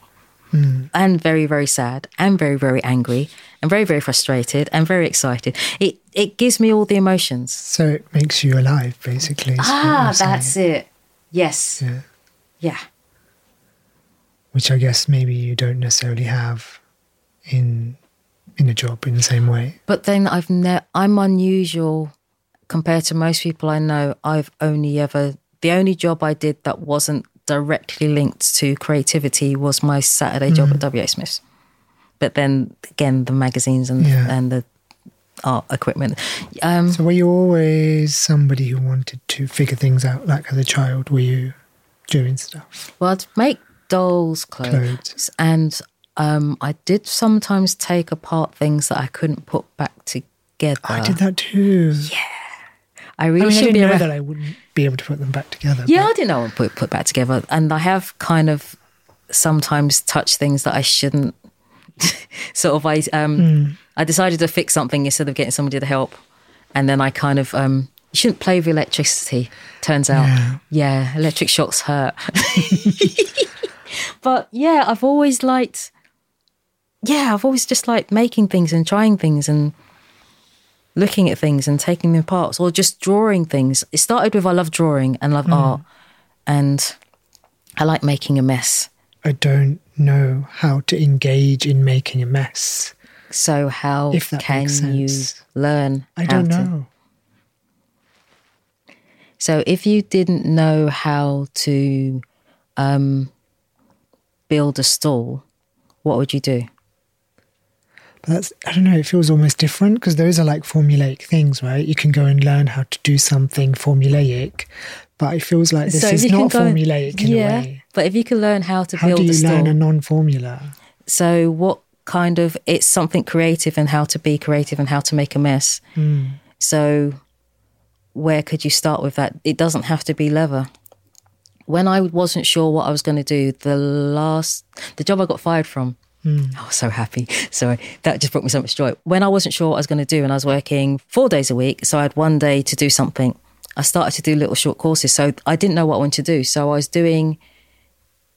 mm. and very, very sad and very, very angry and very, very frustrated and very excited. It it gives me all the emotions. So it makes you alive, basically. Ah, that's it. Yes. Yeah. Yeah. Which I guess maybe you don't necessarily have in in a job in the same way. But then I've ne- I'm unusual compared to most people I know. I've only ever the only job I did that wasn't directly linked to creativity was my Saturday job mm. at WH Smith's. But then again, the magazines and yeah. and the art equipment. Um, so were you always somebody who wanted to figure things out, like as a child? Were you doing stuff? Well, I'd make dolls' clothes, clothes. and um, I did sometimes take apart things that I couldn't put back together. I did that too. Yeah. I really I mean, should I didn't know that I wouldn't be able to put them back together. Yeah, but. I didn't know I would put, put back together. And I have kind of sometimes touched things that I shouldn't. sort of, I, um, mm. I decided to fix something instead of getting somebody to help. And then I kind of, um, you shouldn't play with electricity, turns out. Yeah, yeah electric shocks hurt. but yeah, I've always liked, yeah, I've always just liked making things and trying things and looking at things and taking them apart or just drawing things. It started with I love drawing and love mm. art and I like making a mess. I don't know how to engage in making a mess. So how if that can you learn? I don't know. So if you didn't know how to um, build a stall, what would you do? But that's, I don't know, it feels almost different because those are like formulaic things, right? You can go and learn how to do something formulaic, but it feels like this So is not and- formulaic in yeah, a way. but if you can learn how to How build do a you store, learn a non formula? so what kind of it's something creative and how to be creative and how to make a mess. Hmm. So where could you start with that? It doesn't have to be leather. When I wasn't sure what I was going to do, the last the job I got fired from, Hmm. I was so happy. So that just brought me so much joy. When I wasn't sure what I was going to do, and I was working four days a week, so I had one day to do something. I started to do little short courses, so I didn't know what I wanted to do. So I was doing,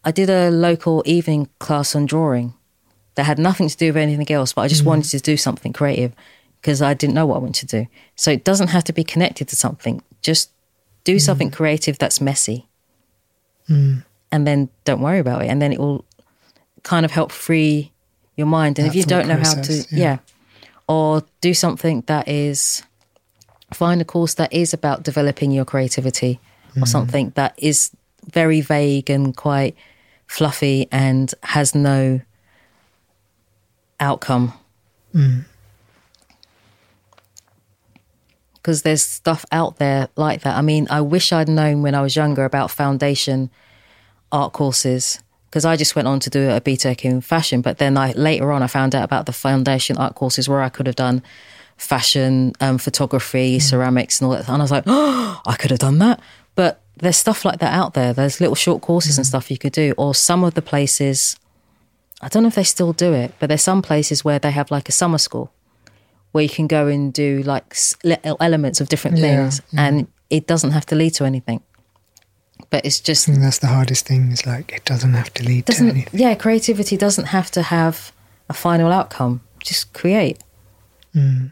I did a local evening class on drawing that had nothing to do with anything else, but I just hmm. wanted to do something creative because I didn't know what I wanted to do. So it doesn't have to be connected to something. Just do hmm. something creative that's messy, and then don't worry about it, and then it will kind of help free your mind. And if you don't know how to, yeah. yeah, or do something that is find a course that is about developing your creativity, or something that is very vague and quite fluffy and has no outcome. Because there's stuff out there like that. I mean, I wish I'd known when I was younger about foundation art courses because I just went on to do a BTEC in fashion. But then I later on I found out about the foundation art courses where I could have done fashion, um, photography, hmm. ceramics, and all that. And I was like, oh, I could have done that. But there's stuff like that out there. There's little short courses and hmm. stuff you could do. Or some of the places, I don't know if they still do it, but there's some places where they have like a summer school where you can go and do like little elements of different Yeah, things, hmm. and it doesn't have to lead to anything. But it's just I think that's the hardest thing is like it doesn't have to lead to doesn't anything. yeah creativity doesn't have to have a final outcome just create hmm.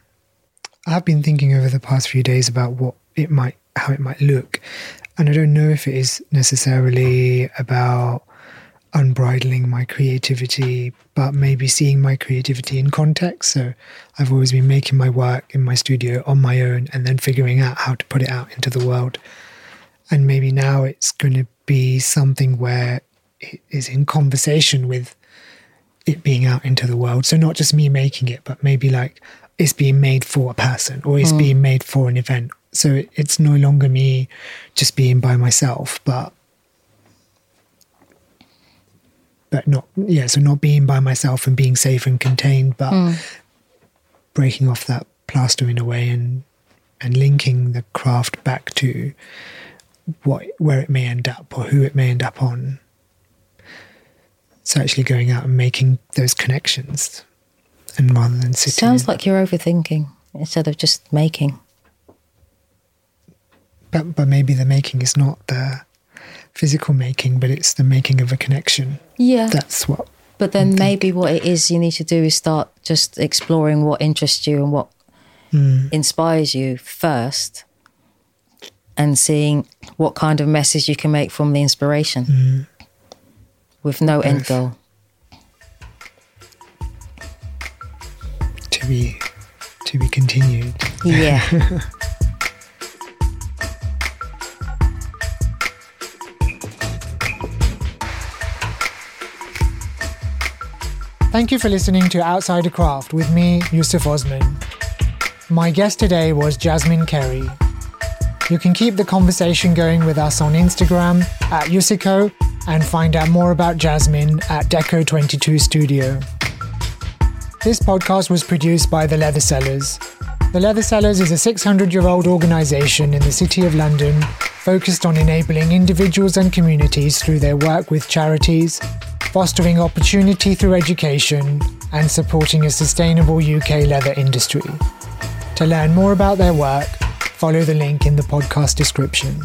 I've been thinking over the past few days about what it might, how it might look, and I don't know if it is necessarily about unbridling my creativity, but maybe seeing my creativity in context. So I've always been making my work in my studio on my own, and then figuring out how to put it out into the world. And maybe now it's going to be something where it is in conversation with it being out into the world. So not just me making it, but maybe like it's being made for a person or it's mm. being made for an event. So it, it's no longer me just being by myself, but but not yeah. So not being by myself and being safe and contained, but mm. breaking off that plaster in a way and and linking the craft back to what where it may end up or who it may end up on. So actually going out and making those connections, and rather than sitting. sounds like you're overthinking instead of just making but but maybe the making is not the physical making, but it's the making of a connection. yeah That's what. but then maybe what it is you need to do is start just exploring what interests you and what hmm. inspires you first and seeing what kind of message you can make from the inspiration mm. with no end goal To be to be continued. yeah Thank you for listening to Outsider Craft with me, Yusuf Osman. My guest today was Jasmine Carey. You can keep the conversation going with us on Instagram at Yusico and find out more about Jasmine at Deco22 Studio. This podcast was produced by The Leathersellers. The Leathersellers is a 600 year old organisation in the City of London focused on enabling individuals and communities through their work with charities, fostering opportunity through education, and supporting a sustainable UK leather industry. To learn more about their work, follow the link in the podcast description.